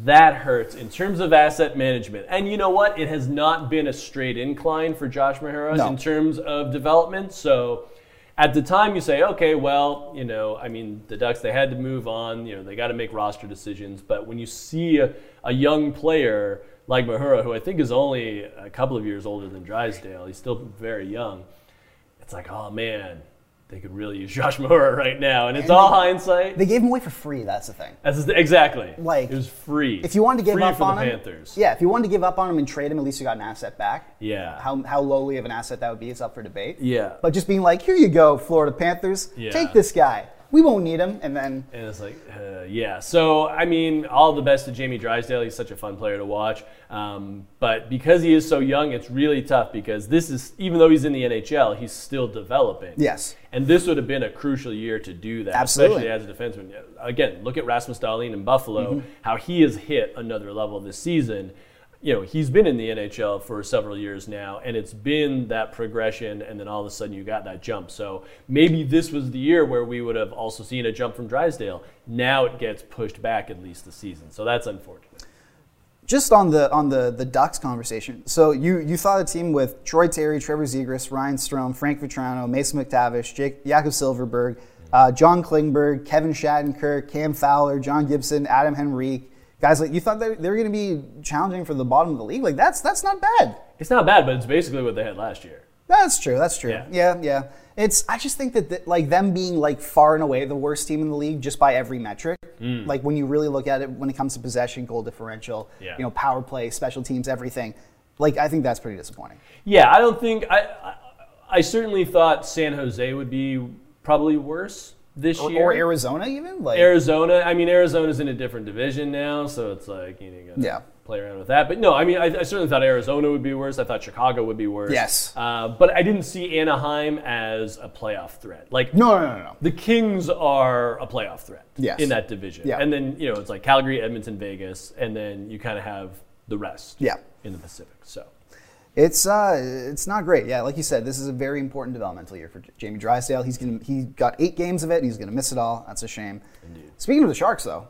that hurts in terms of asset management. And you know what? It has not been a straight incline for Josh Mahura No. in terms of development. So at the time you say, okay, well, you know, I mean, the Ducks, they had to move on. You know, they got to make roster decisions. But when you see a, a young player like Mahura, who I think is only a couple of years older than Drysdale, he's still very young. It's like, oh man, they could really use Josh Mahura right now. And it's And all they- hindsight. They gave him away for free. That's the thing. That's the- exactly. Like, it was free. If you wanted to give free up for on the him, Panthers. yeah, if you wanted to give up on him and trade him, at least you got an asset back. Yeah. How, how lowly of an asset that would be is up for debate. Yeah. But just being like, here you go, Florida Panthers, Yeah. take this guy. We won't need him, and then And it's like, uh, yeah. So, I mean, all the best to Jamie Drysdale. He's such a fun player to watch. Um, but because he is so young, it's really tough because this is, even though he's in the NHL, he's still developing. Yes. And this would have been a crucial year to do that, Absolutely. especially as a defenseman. Again, look at Rasmus Dahlin in Buffalo, Mm-hmm. how he has hit another level this season. You know, he's been in the NHL for several years now, and it's been that progression, and then all of a sudden you got that jump. So maybe this was the year where we would have also seen a jump from Drysdale. Now it gets pushed back at least the season. So that's unfortunate. just on the on the the Ducks conversation. So you you thought a team with Troy Terry, Trevor Zegras, Ryan Strome, Frank Vatrano, Mason McTavish, Jake Jakob Silfverberg, uh, John Klingberg, Kevin Shattenkirk, Cam Fowler, John Gibson, Adam Henrique. Guys, like you thought they, they were going to be challenging for the bottom of the league. Like that's that's not bad. It's not bad, but it's basically what they had last year. That's true. That's true. Yeah. Yeah, yeah. It's. I just think that, that like them being like far and away the worst team in the league just by every metric. Mm. Like when you really look at it, when it comes to possession, goal differential, Yeah. you know, power play, special teams, everything. Like I think that's pretty disappointing. Yeah, I don't think I. I, I certainly thought San Jose would be probably worse this Or, year. or Arizona even. Like Arizona. I mean, Arizona's in a different division now, so it's like you know, you gotta Yeah. play around with that. But no, I mean, I, I certainly thought Arizona would be worse. I thought Chicago would be worse. Yes. uh, but I didn't see Anaheim as a playoff threat. Like no, no, no, no. the Kings are a playoff threat Yes. in that division. Yeah. And then, you know, it's like Calgary, Edmonton, Vegas, and then you kind of have the rest Yeah. in the Pacific. So, It's uh, it's not great. Yeah, like you said, this is a very important developmental year for Jamie Drysdale. He's gonna he got eight games of it. and He's gonna miss it all. That's a shame. Speaking of the Sharks, though,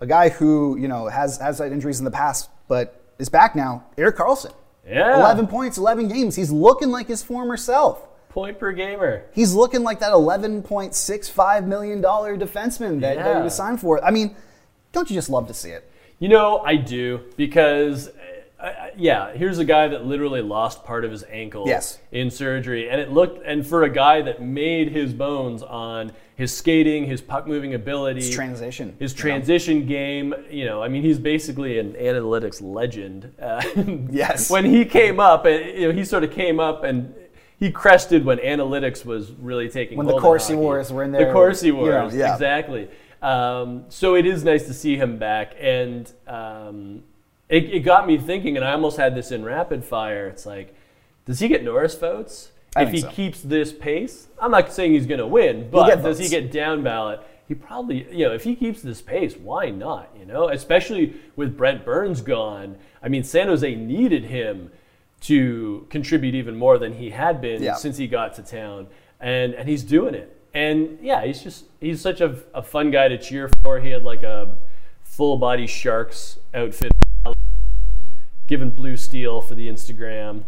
a guy who you know has has had injuries in the past, but is back now. Erik Karlsson. Yeah. Eleven points, eleven games. He's looking like his former self. point per gamer. He's looking like that eleven point six five million dollar defenseman that, that he was signed for. I mean, don't you just love to see it? You know, I do because, uh, yeah, here's a guy that literally lost part of his ankle Yes. in surgery, and it looked, and for a guy that made his bones on his skating, his puck moving ability, His transition, his you transition game. You know, I mean, he's basically an analytics legend. Uh, Yes. when he came up, and you know, he sort of came up and. he crested when analytics was really taking When the Corsi. Wars were in there, The Corsi you know, Wars, yeah. exactly. Um, so it is nice to see him back, and um, it, it got me thinking. And I almost had this in rapid fire. It's like, does he get Norris votes I if he so. keeps this pace? I'm not saying he's going to win, but does he get down ballot? He probably, you know, if he keeps this pace, why not? You know, especially with Brent Burns gone. I mean, San Jose needed him to contribute even more than he had been Yeah. since he got to town, and and he's doing it. And yeah, he's just he's such a, a fun guy to cheer for. He had like a full body Sharks outfit, given blue steel for the Instagram.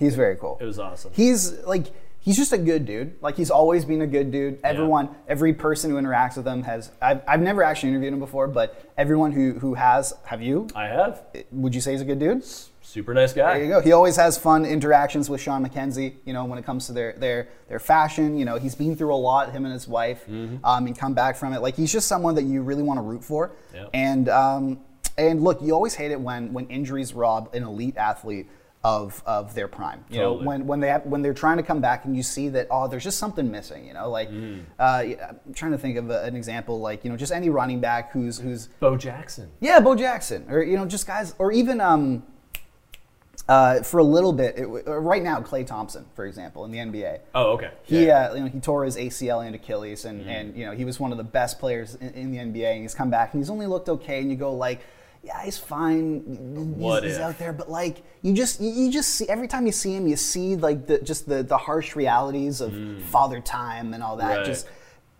He's very cool. It was awesome. He's like he's just a good dude. Like he's always been a good dude. Everyone, every person who interacts with him has. I've, I've never actually interviewed him before, but everyone who who has, have you? I have Would you say he's a good dude? super nice guy. There you go. He always has fun interactions with Sean McKenzie. You know, when it comes to their their their fashion. You know, he's been through a lot. Him and his wife, um, and come back from it. Like he's just someone that you really want to root for. Yeah. And um, and look, you always hate it when when injuries rob an elite athlete. Of, of their prime, you Totally. know, when when they have, when they're trying to come back and you see that oh, there's just something missing, you know, like uh, I'm trying to think of a, an example, like you know, just any running back who's who's Bo Jackson. yeah, Bo Jackson, or you know, just guys, or even um, uh, for a little bit, it, uh, right now, Klay Thompson, for example, in the NBA. Oh, okay. He, Yeah. uh, you know, he tore his ACL and Achilles, and, and you know, he was one of the best players in, in the NBA. And he's come back, and he's only looked okay. And you go like, yeah, he's fine. He's, What he's out there, but like, you just, you, just see every time you see him, you see like the just the the harsh realities of father time and all that. Mm. Right. Just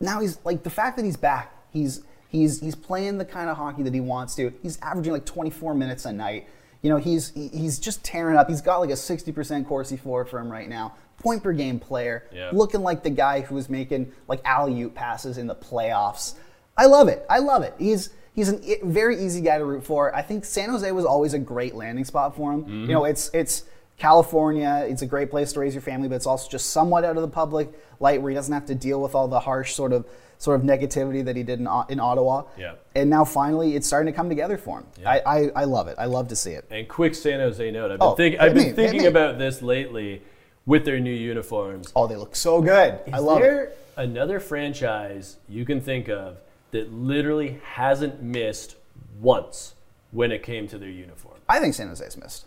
now he's like the fact that he's back. He's he's he's playing the kind of hockey that he wants to. He's averaging like 24 minutes a night. You know, he's he's just tearing up. He's got like a 60% Corsi floor for him right now. Point per game player, Yeah. looking like the guy who was making like alley oop passes in the playoffs. I love it. I love it. He's he's a very easy guy to root for. I think San Jose was always a great landing spot for him. You mm-hmm. know, it's it's California. It's a great place to raise your family, but it's also just somewhat out of the public light where he doesn't have to deal with all the harsh sort of sort of negativity that he did in, in Ottawa. Yeah. And now finally, it's starting to come together for him. Yeah. I, I, I love it. I love to see it. And quick San Jose note. I've been, Oh, think, I've been me, thinking about this lately with their new uniforms. Oh, they look so good. I Is love there it. another franchise you can think of that literally hasn't missed once when it came to their uniform? I think San Jose's missed.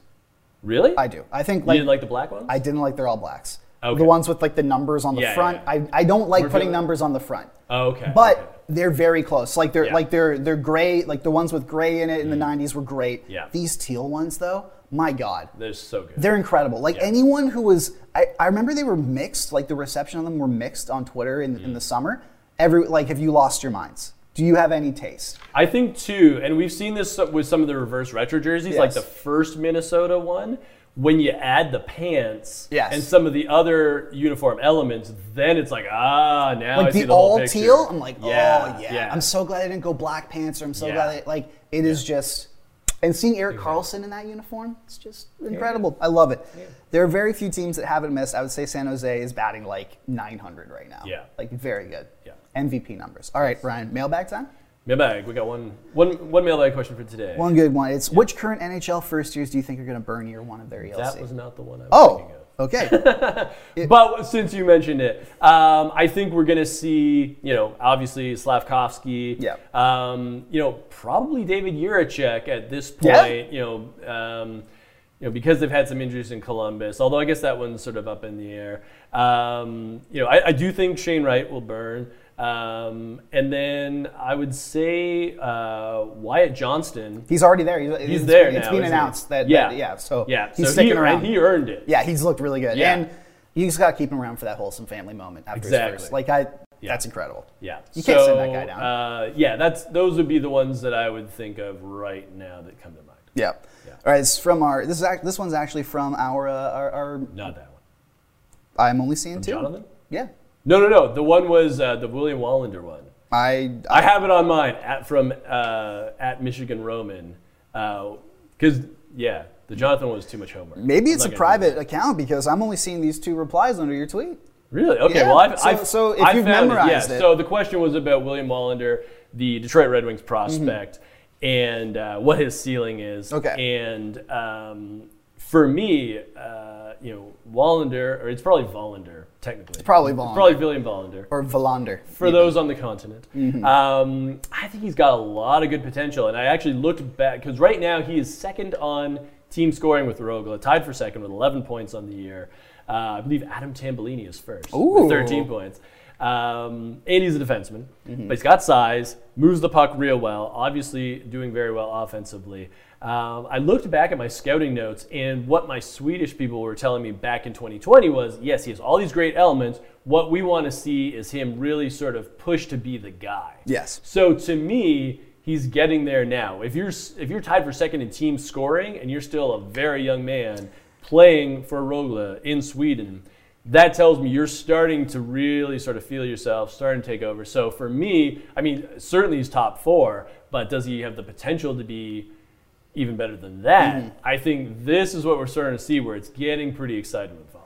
Really? I do. I think you like didn't like the black ones? I didn't like their all blacks. Okay. The ones with like the numbers on the Yeah, front. yeah, I, I don't like We're putting numbers on the front. Oh, okay. But okay. they're very close. Like they're Yeah. like they're they're gray. Like the ones with gray in it in the '90s were great. Mm. Yeah. These teal ones, though, my God, they're so good. they're incredible. Like Yeah. anyone who was, I, I remember they were mixed. Like the reception of them were mixed on Twitter in, Mm. in the summer. Every like, have you lost your minds? Do you have any taste? I think too, and we've seen this with some of the reverse retro jerseys, like the first Minnesota one. When you add the pants Yes. and some of the other uniform elements, then it's like ah, now I Like see the, the all teal, I'm like, Yeah, oh yeah. yeah. I'm so glad I didn't go black pants, or I'm so Yeah. glad that like it is just. And seeing Erik Karlsson in that uniform, it's just incredible. I love it. There are very few teams that haven't missed. I would say San Jose is batting like 900 right now. Yeah. like very good. Yeah. MVP numbers. All right, Ryan, mailbag time. Mailbag. We got one, one, one mailbag question for today. One good one. It's which current NHL first years do you think are going to burn year one of their ELC? That was not the one I was oh, thinking of. okay. But since you mentioned it, um, I think we're going to see, you know, obviously Slavkovsky. Yeah. Um, you know, probably David Jiricek at this point, Yeah. You know, um, you know, because they've had some injuries in Columbus. Although I guess that one's sort of up in the air. Um, you know, I, I do think Shane Wright will burn. Um, and then I would say uh, Wyatt Johnston. he's already there. He's, He's it's, there It's now, been announced that, Yeah. that- yeah. So Yeah, he's so sticking he, around. he earned it. Yeah, he's looked really good. Yeah. And you just got to keep him around for that wholesome family moment after Exactly. his first. Like, I, Yeah. that's incredible. Yeah, You can't send that guy down. Uh, yeah, that's those would be the ones that I would think of right now that come to mind. Yeah. All right, it's from our, this is, act- this one's actually from our, uh, our, our Not that one. I'm only seeing two. Jonathan? Yeah. No, no, no. The one was uh, the William Wallinder one. I, I have it on mine at from uh, at Michigan Roman because yeah, the Jonathan one was too much homework. maybe it's a private account because I'm only seeing these two replies under your tweet. Really? Okay. Yeah, Well, I've, so- I've, so if I you've memorized it, yeah. it- So the question was about William Wallinder, the Detroit Red Wings prospect, and uh, what his ceiling is. Okay. And um, for me, uh, you know, Wallinder, or it's probably Vollander, technically. It's probably It's probably William Vollander. Or Valander. For those on the continent, Mm-hmm. um, I think he's got a lot of good potential. And I actually looked back, because right now he is second on team scoring with Rögle, tied for second with 11 points on the year. Uh, I believe Adam Tambellini is first Ooh. with 13 points. Um, and he's a defenseman, Mm-hmm. but he's got size, moves the puck real well, obviously doing very well offensively. Um, I looked back at my scouting notes, and what my Swedish people were telling me back in 2020 was yes, he has all these great elements. What we want to see is him really sort of push to be the guy. Yes. So to me, he's getting there now. If you're if you're tied for second in team scoring and you're still a very young man playing for Rögle in Sweden, that tells me you're starting to really sort of feel yourself, starting to take over. So for me, I mean, certainly he's top four, but does he have the potential to be even better than that? I think this is what we're starting to see where it's getting pretty exciting with Volley.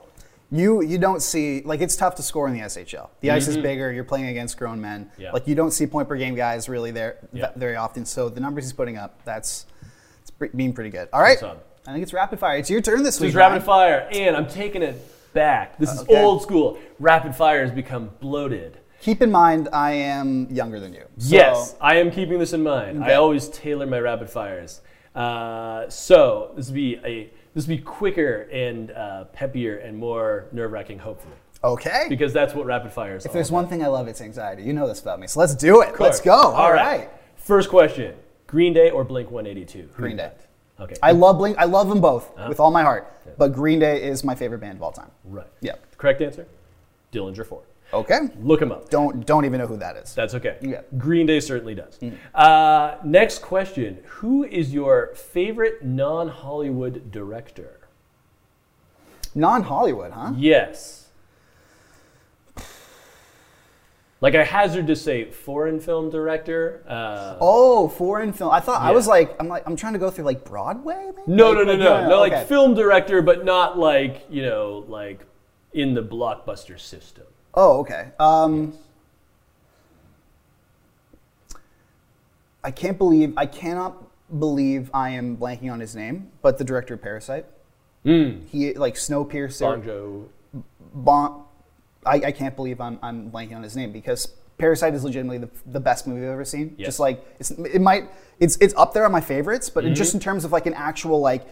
You you don't see like it's tough to score in the SHL. The ice is bigger. You're playing against grown men. Mm-hmm. Yeah. Like you don't see point per game guys really there Yeah. ve- very often. So the numbers he's putting up, that's it's being pretty good. All right. I think it's rapid fire. It's your turn this This week. is rapid fire, and I'm taking it back. This is okay. old school. Rapid fire has become bloated. Keep in mind, I am younger than you. So yes, I am keeping this in mind. Okay. I always tailor my rapid fires. Uh, so this will be a this will be quicker and uh, peppier and more nerve wracking, hopefully, Okay. because that's what rapid fire is. if all there's about. one thing I love, it's anxiety. You know this about me. So let's do it. Let's go. All right. First question: Green Day or Blink 182? Green Day. Okay. I love Blink. I love them both Uh-huh. with all my heart. But Green Day is my favorite band of all time. right. Yeah. Correct answer: Dillinger Four. Okay. Look him up. Don't don't even know who that is. That's okay. Yeah. Green Day certainly does. Uh, next question: Who is your favorite non-Hollywood director? Non-Hollywood, huh? Yes. Like I hazard to say, foreign film director. Uh, Oh, foreign film. I thought I was like, I'm like, I'm trying to go through like Broadway. Maybe? no, Like- no, no, like, no, no, like okay. film director, but not like you know, like in the blockbuster system. Oh, okay. Um, I can't believe I cannot believe I am blanking on his name, but the director of Parasite. He like Snowpiercer. Bong Joon. Bon, I, I can't believe I'm, I'm blanking on his name because Parasite is legitimately the, the best movie I've ever seen. Yes. Just like it's, it might it's it's up there on my favorites, but Mm-hmm. just in terms of like an actual like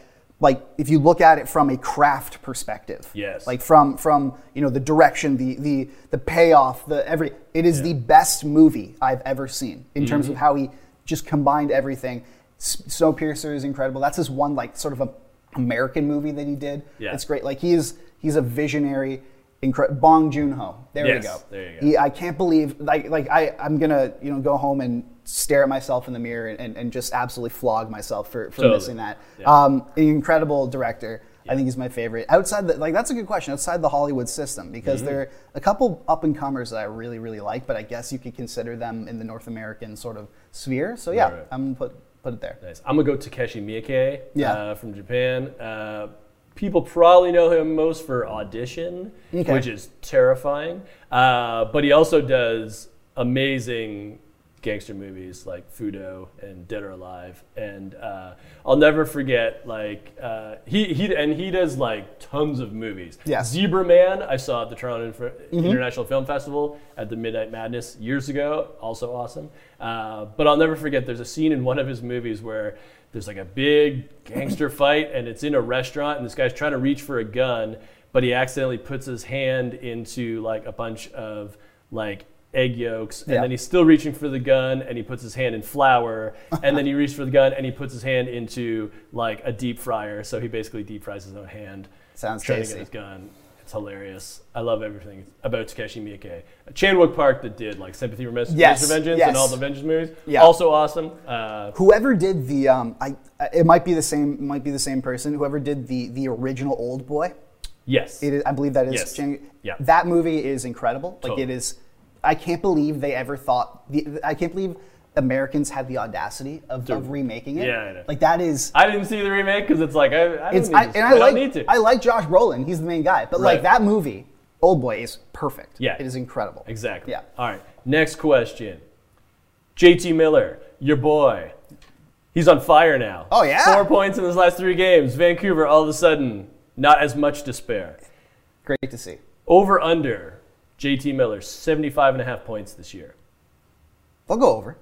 like if you look at it from a craft perspective. Yes. Like from from you know the direction, the the the payoff, the every it is the best movie I've ever seen in terms Mm-hmm. of how he just combined everything. Snowpiercer is incredible. That's his one like sort of a American movie that he did. Yeah. It's great. Like he is he's a visionary incredible Bong Joon Ho. There Yes, we go. there you go. He, I can't believe like like I I'm gonna you know go home and stare at myself in the mirror and, and just absolutely flog myself for, for Totally. missing that. Yeah. Um, an incredible director. I think he's my favorite. Outside the like that's a good question. Outside the Hollywood system Mm-hmm. because there are a couple up and comers that I really really like, but I guess you could consider them in the North American sort of sphere. So yeah, Right, right. I'm gonna put put it there. Nice. I'm gonna go Takashi Miike Yeah. uh, from Japan. Uh, people probably know him most for Audition, Okay. which is terrifying. Uh, but he also does amazing gangster movies like Fudo and Dead or Alive. And uh, I'll never forget, like uh, he he and he does like tons of movies. Yes. Zebra Man, I saw at the Toronto Inter- International Film Festival at the Midnight Madness years ago. Also awesome. Uh, but I'll never forget. There's a scene in one of his movies where there's like a big gangster fight, and it's in a restaurant, and this guy's trying to reach for a gun, but he accidentally puts his hand into like a bunch of like egg yolks, and Yeah. then he's still reaching for the gun, and he puts his hand in flour, and then he reaches for the gun, and he puts his hand into like a deep fryer. So he basically deep fries his own hand. Sounds trying tasty. to get his gun. It's hilarious. I love everything about Takashi Miike. Chan Wook Park that did like Sympathy for Mr. Yes. Vengeance yes. and all the Vengeance movies. Yeah. Also awesome. Uh, Whoever did the um, I it might be the same might be the same person. Whoever did the the original Old Boy. yes. It is, I believe that is Yes. Chan- Yeah. That movie is incredible. Like Totally. it is. I can't believe they ever thought. The, I can't believe Americans had the audacity of, of remaking it. Yeah, I know. Like that is. I didn't see the remake because it's like I, I don't It's need I, and I, don't like need to. I like Josh Brolin. He's the main guy. But like that movie, Old Boy, is perfect. Yeah. It is incredible. exactly. Yeah. All right. Next question. JT Miller, your boy. He's on fire now. Oh, yeah? Four points in his last three games. Vancouver, all of a sudden, not as much despair. Great to see. Over under JT Miller, 75 and a half points this year. They'll go over.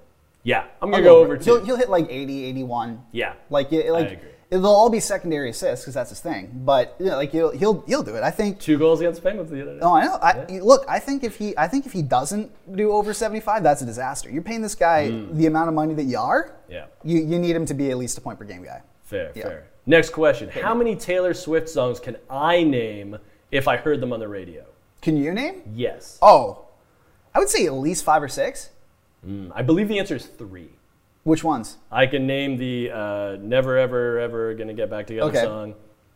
Yeah, I'm I'll to go over He'll, too. he'll hit like 80, 81. Yeah. Like, it, like agree. they'll all be secondary assists because that's his thing. But you know, like he'll, he'll he'll do it. I think. Two goals against Penguins the other day. No, I know. I, Look, I think if he, I think if he doesn't do over seventy five, that's a disaster. You're paying this guy Hmm. the amount of money that you are. Yeah. You, you need him to be at least a point per game guy. Fair, Yeah. fair. Next question. How many Taylor Swift songs can I name if I heard them on the radio? Can you name? Yes. Oh, I would say at least five or six. Mm, I believe the answer is three. Which ones? I can name the uh, Never Ever Ever Gonna Get Back Together Okay. song,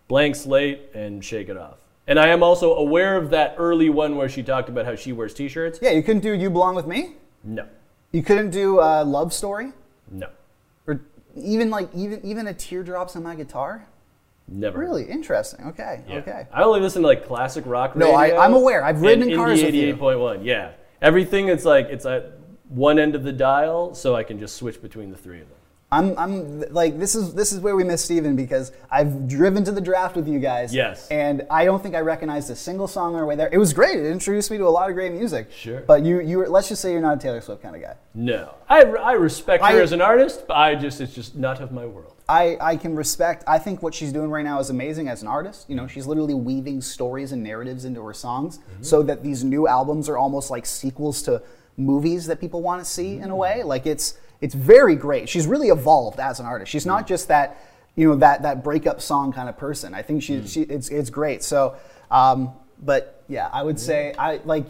Blank Slate, and Shake It Off. And I am also aware of that early one where she talked about how she wears t shirts. Yeah, you couldn't do "You Belong with Me." No. You couldn't do uh, "Love Story," No. or even like even even a "Teardrops on My Guitar." Never. Really interesting. Okay, Yeah. okay. I only listen to like classic rock No, I I'm aware. I've ridden in cars with you. 88.1. Yeah. Everything it's like it's at one end of the dial, so I can just switch between the three of them. I'm, I'm like this is this is where we miss Steven because I've driven to the draft with you guys. Yes. And I don't think I recognized a single song on our way there. It was great. It introduced me to a lot of great music. Sure. But you you were, let's just say you're not a Taylor Swift kind of guy. No. I, I respect her as an artist, but I just it's just not of my world. I, I can respect. I think what she's doing right now is amazing as an artist. You know, she's literally weaving stories and narratives into her songs, mm-hmm. so that these new albums are almost like sequels to movies that people want to see in a way. Like it's it's very great. She's really evolved as an artist. She's not just that you know that that breakup song kind of person. I think she, she it's it's great. So, um, but yeah, I would say I like.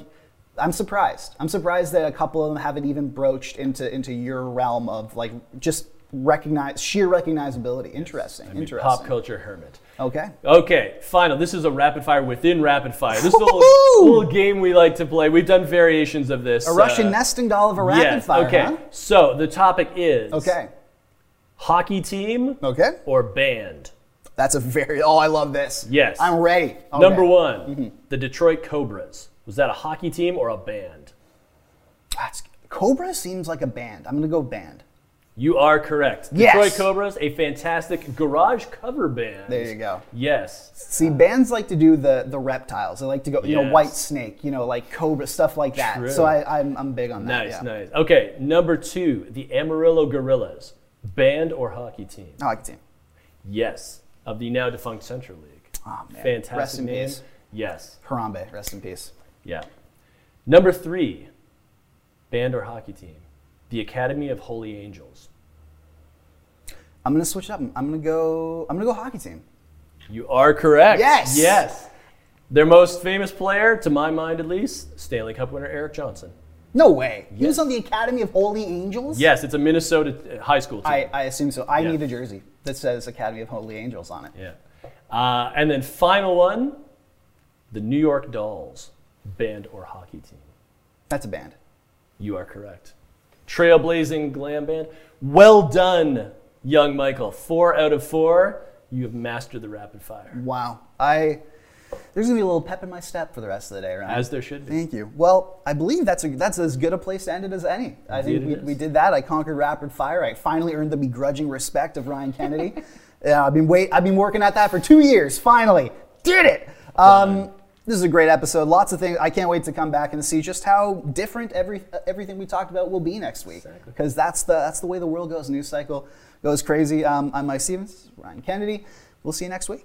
I'm surprised. I'm surprised that a couple of them haven't even broached into into your realm of like just recognize sheer recognizability. Interesting. I'm a Interesting. pop culture hermit. Okay. Okay, final. This is a rapid fire within rapid fire. This is a little, little game we like to play. We've done variations of this. A Russian uh, nesting doll of a rapid yes, fire. Okay, huh? so the topic is Okay. hockey team Okay. or band. That's a very. Oh, I love this. Yes. I'm ready. Okay. Number one, Mm-hmm. the Detroit Cobras. Was that a hockey team or a band? That's, Cobra seems like a band. I'm gonna go band. You are correct. Yes. Detroit Cobras, a fantastic garage cover band. There you go. Yes. See, bands like to do the the reptiles. They like to go, you know, white snake, you know, like cobra stuff like that. True. So I, I'm I'm big on that. Nice, yeah. nice. Okay, number two, the Amarillo Gorillas. Band or hockey team? Hockey team. Yes. Of the now defunct Central League. Oh man. Fantastic Rest in name. peace. Yes. Harambe. Rest in peace. Yeah. Number three, band or hockey team? The Academy of Holy Angels. I'm gonna switch up. I'm gonna go. I'm gonna go hockey team. You are correct. Yes! Yes. Their most famous player, to my mind at least, Stanley Cup winner Erik Johnson. No way. He was on the Academy of Holy Angels. Yes, it's a Minnesota uh, high school team. I, I assume so. I Yeah. need a jersey that says Academy of Holy Angels on it. yeah. Uh, and then final one, the New York Dolls, band or hockey team. That's a band. You are correct. Trailblazing glam band. Well done, young Michael. Four out of four. You have mastered the rapid fire. Wow. I there's gonna be a little pep in my step for the rest of the day, right? As there should be. Thank you. Well, I believe that's a, that's as good a place to end it as any. I think we, we did that. I conquered rapid fire. I finally earned the begrudging respect of Ryan Kennedy. yeah, I've been wait. I've been working at that for two years. Finally, did it. Um, this is a great episode. Lots of things. I can't wait to come back and see just how different every everything we talked about will be next week. Because that's the that's the way the world goes. News cycle goes crazy. Um, I'm Mike Stephens, Ryan Kennedy. We'll see you next week.